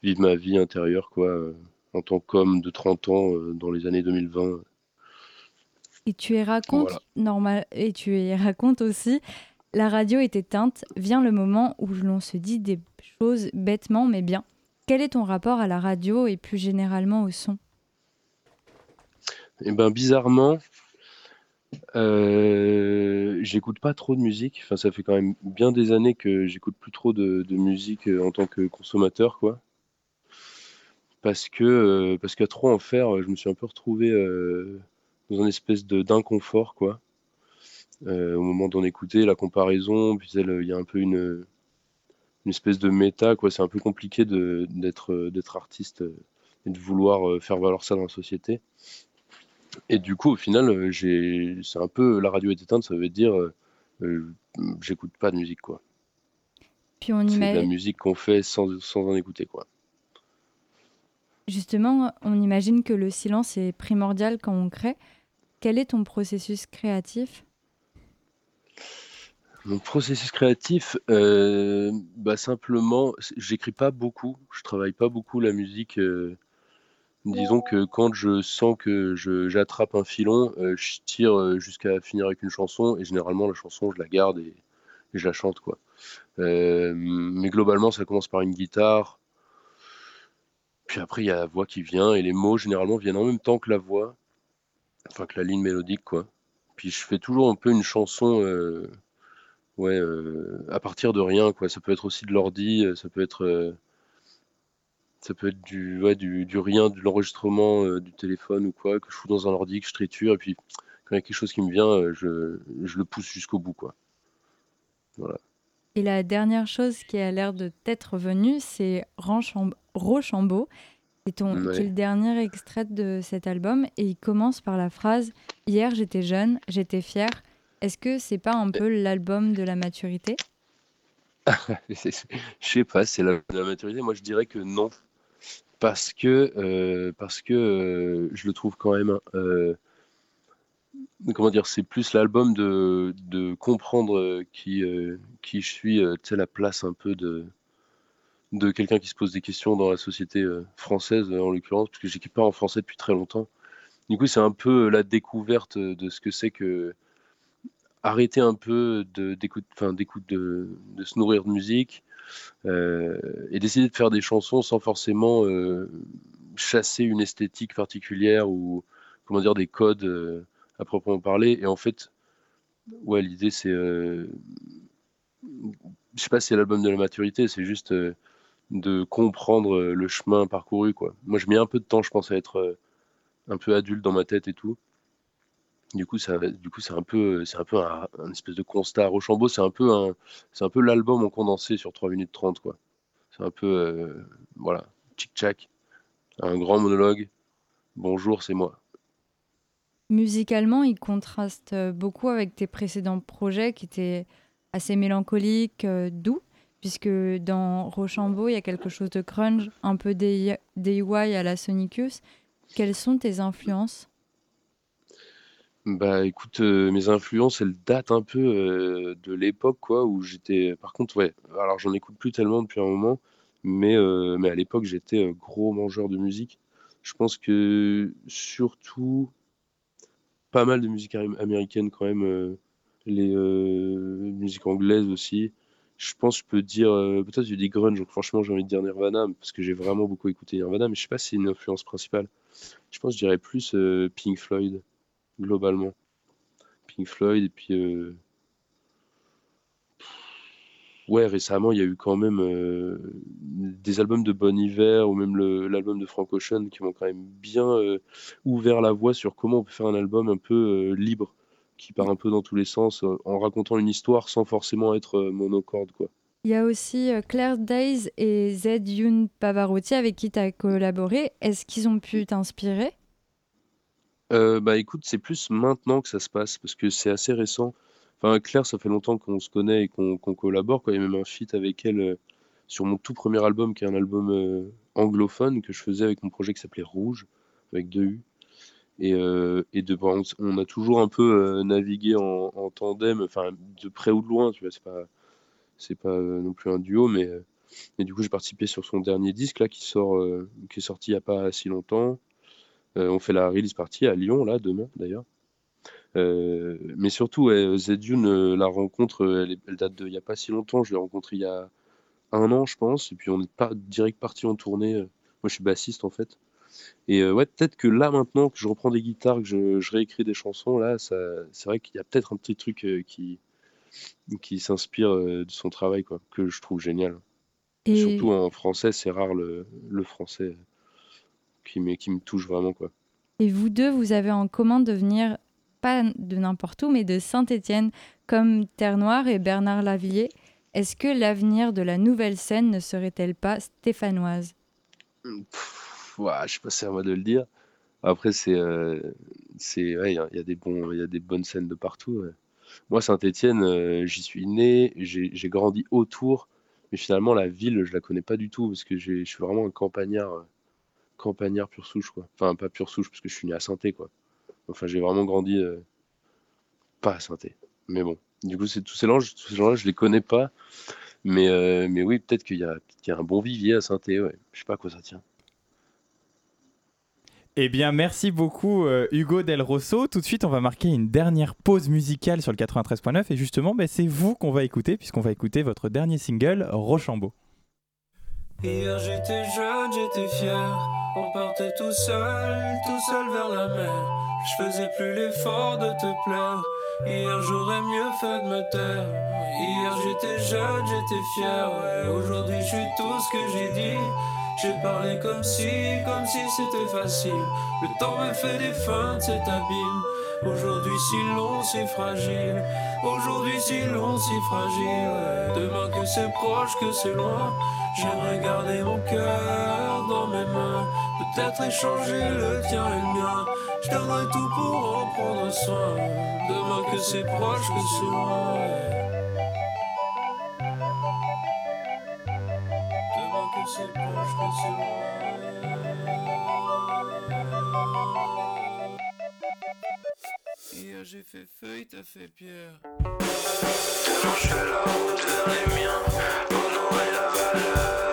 vivre ma vie intérieure quoi, en tant qu'homme de 30 ans dans les années 2020. Et tu y racontes, normal, et tu y racontes aussi, la radio est éteinte, vient le moment où l'on se dit des choses bêtement mais bien. Quel est ton rapport à la radio et plus généralement au son? Eh ben bizarrement, euh, j'écoute pas trop de musique. Enfin, ça fait quand même bien des années que j'écoute plus trop de, musique euh, en tant que consommateur, quoi. Parce que euh, parce qu'à trop en faire, je me suis un peu retrouvé dans une espèce d'inconfort, quoi. Au moment d'en écouter, la comparaison, puis il y a un peu une une espèce de méta, quoi. C'est un peu compliqué d'être d'être artiste et de vouloir faire valoir ça dans la société. Et du coup, au final, euh, j'ai, c'est un peu la radio est éteinte, ça veut dire euh, euh, j'écoute pas de musique, quoi. Puis on C'est la musique qu'on fait sans, sans en écouter, quoi. Justement, on imagine que le silence est primordial quand on crée. Quel est ton processus créatif Mon processus créatif, euh, bah simplement, j'écris pas beaucoup, je travaille pas beaucoup la musique. Disons que quand je sens que j'attrape un filon, euh, je tire euh, jusqu'à finir avec une chanson et généralement la chanson je la garde et, je la chante. Euh, mais globalement ça commence par une guitare, puis après il y a la voix qui vient et les mots généralement viennent en même temps que la voix, enfin que la ligne mélodique quoi. Puis je fais toujours un peu une chanson, ouais, à partir de rien. Ça peut être aussi de l'ordi, ça peut être ça peut être du, rien, de l'enregistrement euh, du téléphone ou quoi, que je fous dans un ordi, que je triture, et puis quand il y a quelque chose qui me vient, euh, je, le pousse jusqu'au bout. Voilà. Et la dernière chose qui a l'air de t'être venue, c'est Rochambeau, c'est ton, le dernier extrait de cet album, et il commence par la phrase Hier j'étais jeune, j'étais fier. Est-ce que c'est pas un peu l'album de la maturité? Je sais pas, c'est la, la maturité. Moi je dirais que non parce que, euh, parce que euh, je le trouve quand même. Euh, comment dire, c'est plus l'album de, de comprendre qui, qui je suis, tu sais, la place un peu de, de quelqu'un qui se pose des questions dans la société française, en l'occurrence, parce que j'écris pas en français depuis très longtemps. Du coup, c'est un peu la découverte de ce que c'est que arrêter un peu d'écoute, enfin, d'écoute de, se nourrir de musique, euh, et d'essayer de faire des chansons sans forcément euh, chasser une esthétique particulière ou comment dire des codes euh, à proprement parler. Et en fait, ouais, l'idée c'est, je sais pas si c'est l'album de la maturité, c'est juste de comprendre le chemin parcouru quoi. Moi, je mets un peu de temps, je pense, à être un peu adulte dans ma tête et tout. Du coup, ça, du coup, c'est un peu, c'est un peu un, espèce de constat. Rochambeau, c'est un peu peu l'album en condensé sur 3 minutes 30, quoi. C'est un peu, euh, voilà, tchic-tchac, un grand monologue. Bonjour, c'est moi. Musicalement, il contraste euh, beaucoup avec tes précédents projets qui étaient assez mélancoliques, euh, doux, puisque dans Rochambeau, il y a quelque chose de grunge, un peu DIY à la Sonicus. Quelles sont tes influences? Bah écoute, euh, mes influences, elles datent un peu euh, de l'époque, quoi, où j'étais. Par contre, ouais, alors j'en écoute plus tellement depuis un moment, mais, euh, mais à l'époque, j'étais gros mangeur de musique. Je pense que surtout, pas mal de musique américaine quand même, les musiques anglaises aussi. Je pense que je peux dire, peut-être j'ai des grunge, donc franchement, j'ai envie de dire Nirvana, parce que j'ai vraiment beaucoup écouté Nirvana, mais je sais pas si c'est une influence principale. Je pense que je dirais plus Pink Floyd globalement. Pink Floyd, et puis. Euh, ouais, récemment, il y a eu quand même euh, des albums de Bon Hiver ou même l'album de Frank Ocean qui m'ont quand même bien euh, ouvert la voie sur comment on peut faire un album un peu libre, qui part un peu dans tous les sens, en racontant une histoire sans forcément être monocorde, quoi. Il y a aussi Claire Days et Z Youn Pavarotti avec qui tu as collaboré. Est-ce qu'ils ont pu t'inspirer? Euh, bah écoute, c'est plus maintenant que ça se passe parce que c'est assez récent. Enfin, Claire, ça fait longtemps qu'on se connaît et qu'on collabore. Quoi. Il y a même un feat avec elle euh, sur mon tout premier album, qui est un album euh, anglophone que je faisais avec mon projet qui s'appelait Rouge, avec deux U. Et, et de, on, on, a toujours un peu navigué en, tandem, enfin de près ou de loin, tu vois. C'est pas, c'est pas non plus un duo, mais et du coup j'ai participé sur son dernier disque là qui sort, qui est sorti il y a pas si longtemps. on fait la release party à Lyon là demain d'ailleurs. Euh, mais surtout, Zedune, euh, la rencontre, euh, elle, elle date de il n'y a pas si longtemps. Je l'ai rencontré il y a un an, je pense. Et puis on est pas direct parti en tournée. Moi, je suis bassiste en fait. Et ouais, peut-être que là maintenant que je reprends des guitares, que je, réécris des chansons, là, c'est vrai qu'il y a peut-être un petit truc qui, qui s'inspire de son travail, quoi, que je trouve génial. Et... Surtout en français, c'est rare le, le français qui, qui me touche vraiment, quoi. Et vous deux, vous avez en commun de venir pas de n'importe où, mais de Saint-Étienne, comme Terre Noire et Bernard Lavillier. Est-ce que l'avenir de la nouvelle scène ne serait-elle pas stéphanoise? Ouais, Je sais pas si c'est à moi de le dire. Après, c'est, euh, c'est, il y, a des y a des bonnes scènes de partout. Moi, Saint-Étienne, euh, j'y suis né, j'ai, grandi autour, mais finalement la ville, je la connais pas du tout parce que je suis vraiment un campagnard, euh, campagnard pur souche quoi. Enfin, pas pur souche parce que je suis né à saint quoi. Enfin, j'ai vraiment grandi euh, pas à synthé. Mais bon, du coup, tous ces gens-là, tous ces gens-là, je les connais pas. Mais, euh, mais oui, peut-être qu'il y, y, a un bon vivier à synthé. Ouais. Je sais pas à quoi ça tient. Eh bien, merci beaucoup euh, Hugo Del Rosso. Tout de suite, on va marquer une dernière pause musicale sur le 93.9 et justement, ben, c'est vous qu'on va écouter puisqu'on va écouter votre dernier single, Rochambeau. Hier j'étais jeune, j'étais fier. On partait tout seul, tout seul vers la mer. Je faisais plus l'effort de te plaire. Hier j'aurais mieux fait de me taire. Hier j'étais jeune, j'étais fier. Ouais, aujourd'hui je suis tout ce que j'ai dit. J'ai parlé comme si, comme si c'était facile. Le temps me fait des feintes, c'est abîme. Aujourd'hui si long, si fragile. Aujourd'hui si long, si fragile. Demain que c'est proche, que c'est loin. J'aimerais garder mon cœur dans mes mains. Peut-être échanger le tien et le mien. Je donnerai tout pour en prendre soin. Demain que c'est proche, que c'est loin. C'est proche, que c'est loin. Hier j'ai fait feuille, t'as fait pierre. Demain je la route vers les miens. Honorer la valeur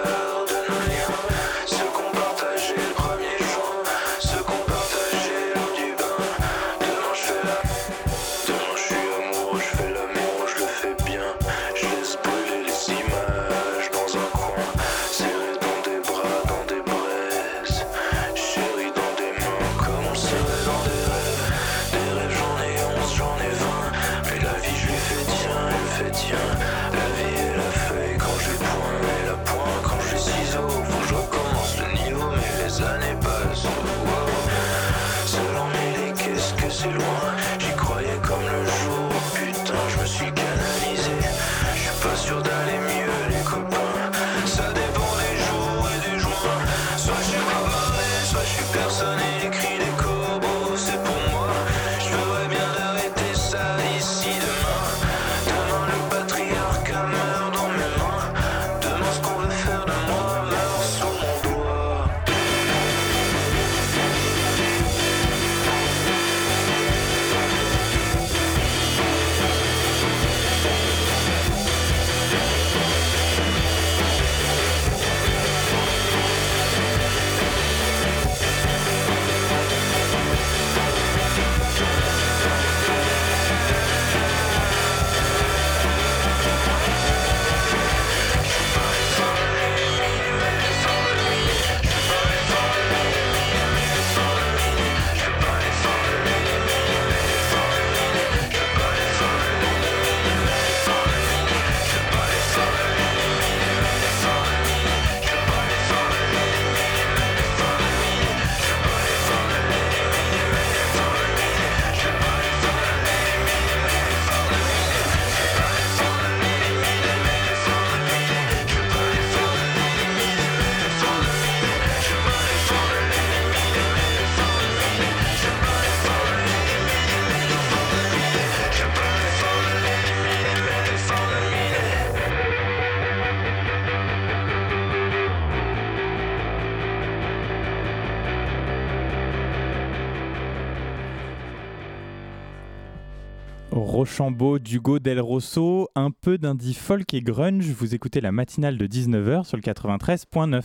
Rochambeau, Dugo, Del Rosso, un peu d'indie folk et grunge. Vous écoutez la matinale de 19h sur le 93.9.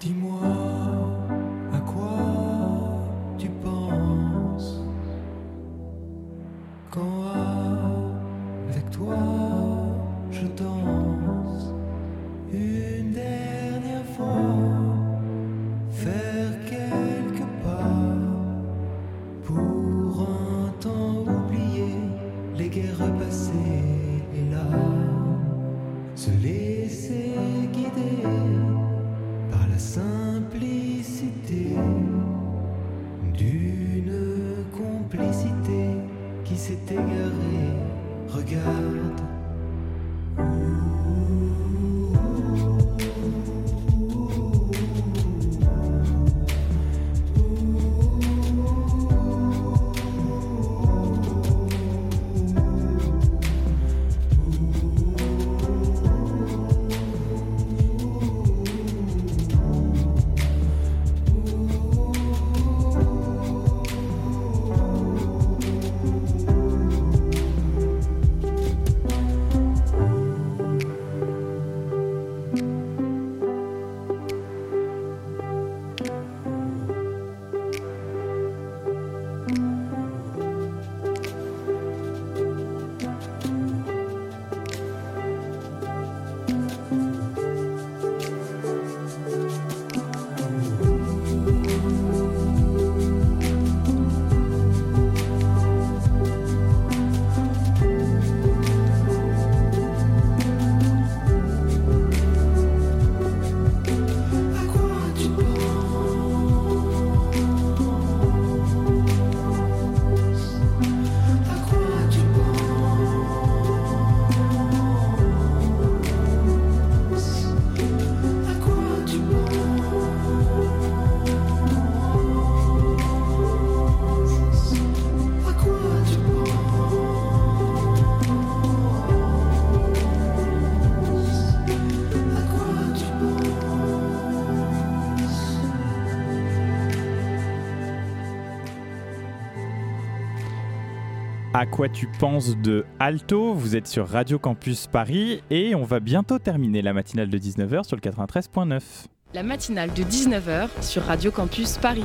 Dis-moi s'est égarée. Regarde. À quoi tu penses de Alto? Vous êtes sur Radio Campus Paris et on va bientôt terminer la matinale de 19h sur le 93.9. La matinale de 19h sur Radio Campus Paris.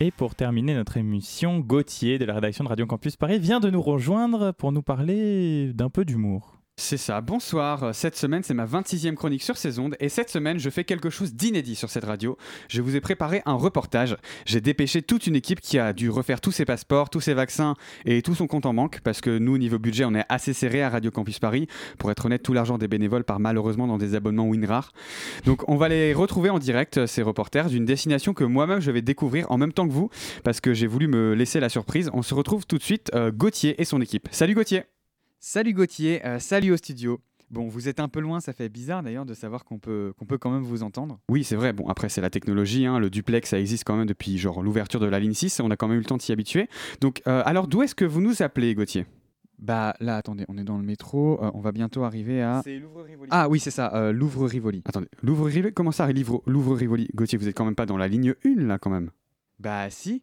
Et pour terminer notre émission, Gauthier de la rédaction de Radio Campus Paris vient de nous rejoindre pour nous parler d'un peu d'humour. C'est ça, bonsoir. Cette semaine, c'est ma 26e chronique sur ces ondes et cette semaine, je fais quelque chose d'inédit sur cette radio. Je vous ai préparé un reportage. J'ai dépêché toute une équipe qui a dû refaire tous ses passeports, tous ses vaccins et tout son compte en banque parce que nous, niveau budget, on est assez serré à Radio Campus Paris. Pour être honnête, tout l'argent des bénévoles part malheureusement dans des abonnements WinRAR. Donc, on va les retrouver en direct, ces reporters, d'une destination que moi-même je vais découvrir en même temps que vous parce que j'ai voulu me laisser la surprise. On se retrouve tout de suite, euh, Gauthier et son équipe. Salut Gauthier Salut Gauthier, euh, salut au studio. Bon, vous êtes un peu loin, ça fait bizarre d'ailleurs de savoir qu'on peut, qu'on peut quand même vous entendre. Oui, c'est vrai. Bon, après, c'est la technologie. hein. Le duplex, ça existe quand même depuis genre l'ouverture de la ligne 6. On a quand même eu le temps de s'y habituer. Donc, euh, alors, d'où est-ce que vous nous appelez, Gauthier? Bah là, attendez, on est dans le métro, euh, on va bientôt arriver à... C'est Louvre-Rivoli. Ah oui, c'est ça, euh, Louvre-Rivoli. Attendez, Louvre-Rivoli Comment ça, Louvre-Rivoli? Gauthier, vous êtes quand même pas dans la ligne 1, là, quand même Bah si,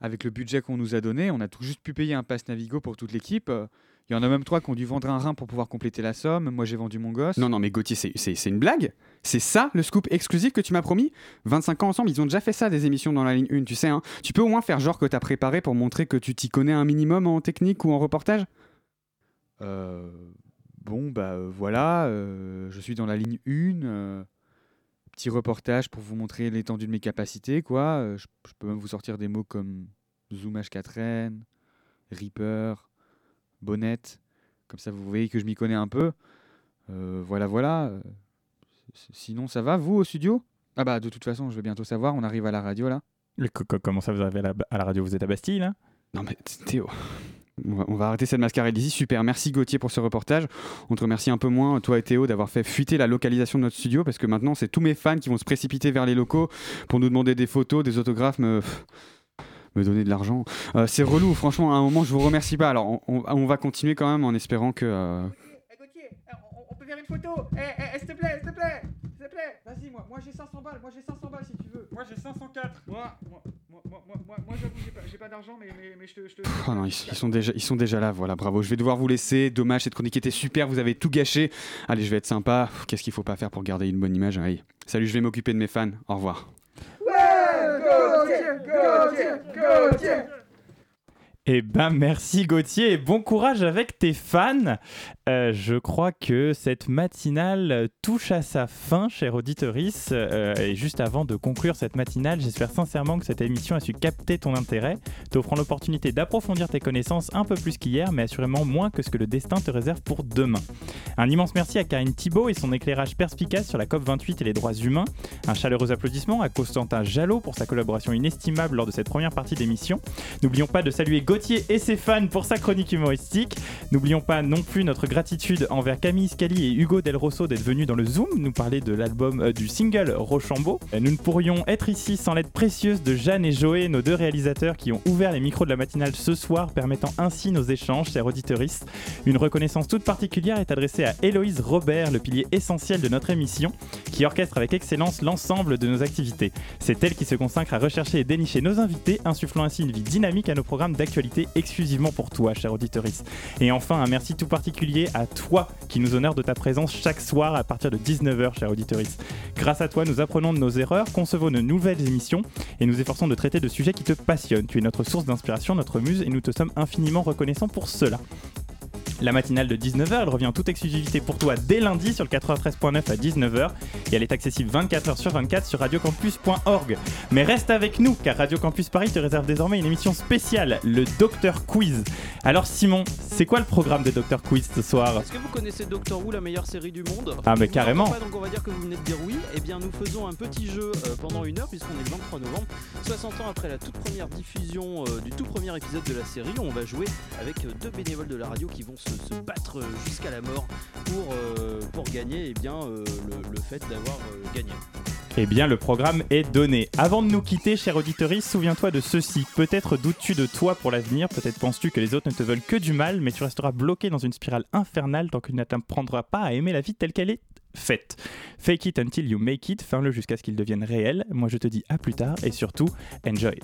avec le budget qu'on nous a donné, on a tout juste pu payer un pass Navigo pour toute l'équipe. Il y en a même trois qui ont dû vendre un rein pour pouvoir compléter la somme. Moi, j'ai vendu mon gosse. Non, non, mais Gauthier, c'est- une blague C'est ça, le scoop exclusif que tu m'as promis? 25 ans ensemble, ils ont déjà fait ça, des émissions dans la ligne 1, tu sais. Hein. Tu peux au moins faire genre que t'as préparé pour montrer que tu t'y connais un minimum en technique ou en reportage? Euh, bon, bah euh, voilà, euh, je suis dans la ligne 1. euh, petit reportage pour vous montrer l'étendue de mes capacités, quoi. Je, je peux même vous sortir des mots comme Zoom H4n, Reaper, Bonnet. Comme ça, vous voyez que je m'y connais un peu. Euh, voilà, voilà. euh, Sinon, ça va, vous, au studio? Ah bah, de toute façon, je vais bientôt savoir, on arrive à la radio, là. Le- Comment ça vous arrivez à la, à la radio? Vous êtes à Bastille là? Non, mais Théo. On va, on va arrêter cette mascarade ici. Super. Merci Gauthier pour ce reportage. On te remercie un peu moins, toi et Théo, d'avoir fait fuiter la localisation de notre studio parce que maintenant, c'est tous mes fans qui vont se précipiter vers les locaux pour nous demander des photos, des autographes, me, me donner de l'argent. Euh, c'est relou, franchement, à un moment, je vous remercie pas. Alors, on, on- on va continuer quand même en espérant que. euh, Gauthier, on, peut faire une photo Eh, s'il te plaît, s'il te plaît S'il te plaît Vas-y, moi, moi j'ai 500 balles, moi j'ai 500 balles si tu veux. Moi j'ai 504. Moi, moi, moi. moi, j'ai pas, d'argent, mais, je te. Oh non, ils, sont déjà, ils sont déjà là, voilà, bravo. Je vais devoir vous laisser. Dommage, cette chronique était super, vous avez tout gâché. Allez, je vais être sympa. Qu'est-ce qu'il faut pas faire pour garder une bonne image? Allez, salut, je vais m'occuper de mes fans. Au revoir. 各见，各见。各 Eh ben merci Gauthier et bon courage avec tes fans. Euh, je crois que cette matinale touche à sa fin, cher auditorice. Euh, et juste avant de conclure cette matinale, j'espère sincèrement que cette émission a su capter ton intérêt, t'offrant l'opportunité d'approfondir tes connaissances un peu plus qu'hier, mais assurément moins que ce que le destin te réserve pour demain. Un immense merci à Karine Thibault et son éclairage perspicace sur la COP28 et les droits humains. Un chaleureux applaudissement à Constantin Jalot pour sa collaboration inestimable lors de cette première partie d'émission. N'oublions pas de saluer Gauthier et ses fans pour sa chronique humoristique. N'oublions pas non plus notre gratitude envers Camille Scali et Hugo Del Rosso d'être venus dans le Zoom nous parler de l'album euh, du single Rochambeau. Nous ne pourrions être ici sans l'aide précieuse de Jeanne et Joé, nos deux réalisateurs qui ont ouvert les micros de la matinale ce soir, permettant ainsi nos échanges, chers auditeuristes. Une reconnaissance toute particulière est adressée à Héloïse Robert, le pilier essentiel de notre émission, qui orchestre avec excellence l'ensemble de nos activités. C'est elle qui se consacre à rechercher et dénicher nos invités, insufflant ainsi une vie dynamique à nos programmes d'actualité exclusivement pour toi, cher auditorice. Et enfin, un merci tout particulier à toi qui nous honore de ta présence chaque soir à partir de 19h, cher auditorice. Grâce à toi, nous apprenons de nos erreurs, concevons de nouvelles émissions et nous efforçons de traiter de sujets qui te passionnent. Tu es notre source d'inspiration, notre muse et nous te sommes infiniment reconnaissants pour cela. La matinale de 19h, elle revient en toute exclusivité pour toi dès lundi sur le 93.9 à 19h et elle est accessible 24h sur 24 sur radiocampus.org. Mais reste avec nous car Radio Campus Paris te réserve désormais une émission spéciale, le Docteur Quiz. Alors Simon, c'est quoi le programme de Docteur Quiz ce soir? Est-ce que vous connaissez Doctor Who, la meilleure série du monde? Ah mais carrément Donc on va dire que vous venez de dire oui. Eh bien nous faisons un petit jeu euh, pendant une heure puisqu'on est le 23 novembre. 60 ans après la toute première diffusion euh, du tout premier épisode de la série, on va jouer avec euh, deux bénévoles de la radio qui vont se se, battre jusqu'à la mort pour, euh, gagner eh bien, euh, le, fait d'avoir euh, gagné. Eh bien, le programme est donné. Avant de nous quitter, cher auditorie, souviens-toi de ceci. Peut-être doutes-tu de toi pour l'avenir, peut-être penses-tu que les autres ne te veulent que du mal, mais tu resteras bloqué dans une spirale infernale tant que tu n'apprendras pas à aimer la vie telle qu'elle est faite. Fake it until you make it, fais-le jusqu'à ce qu'il devienne réel. Moi, je te dis à plus tard et surtout, enjoy.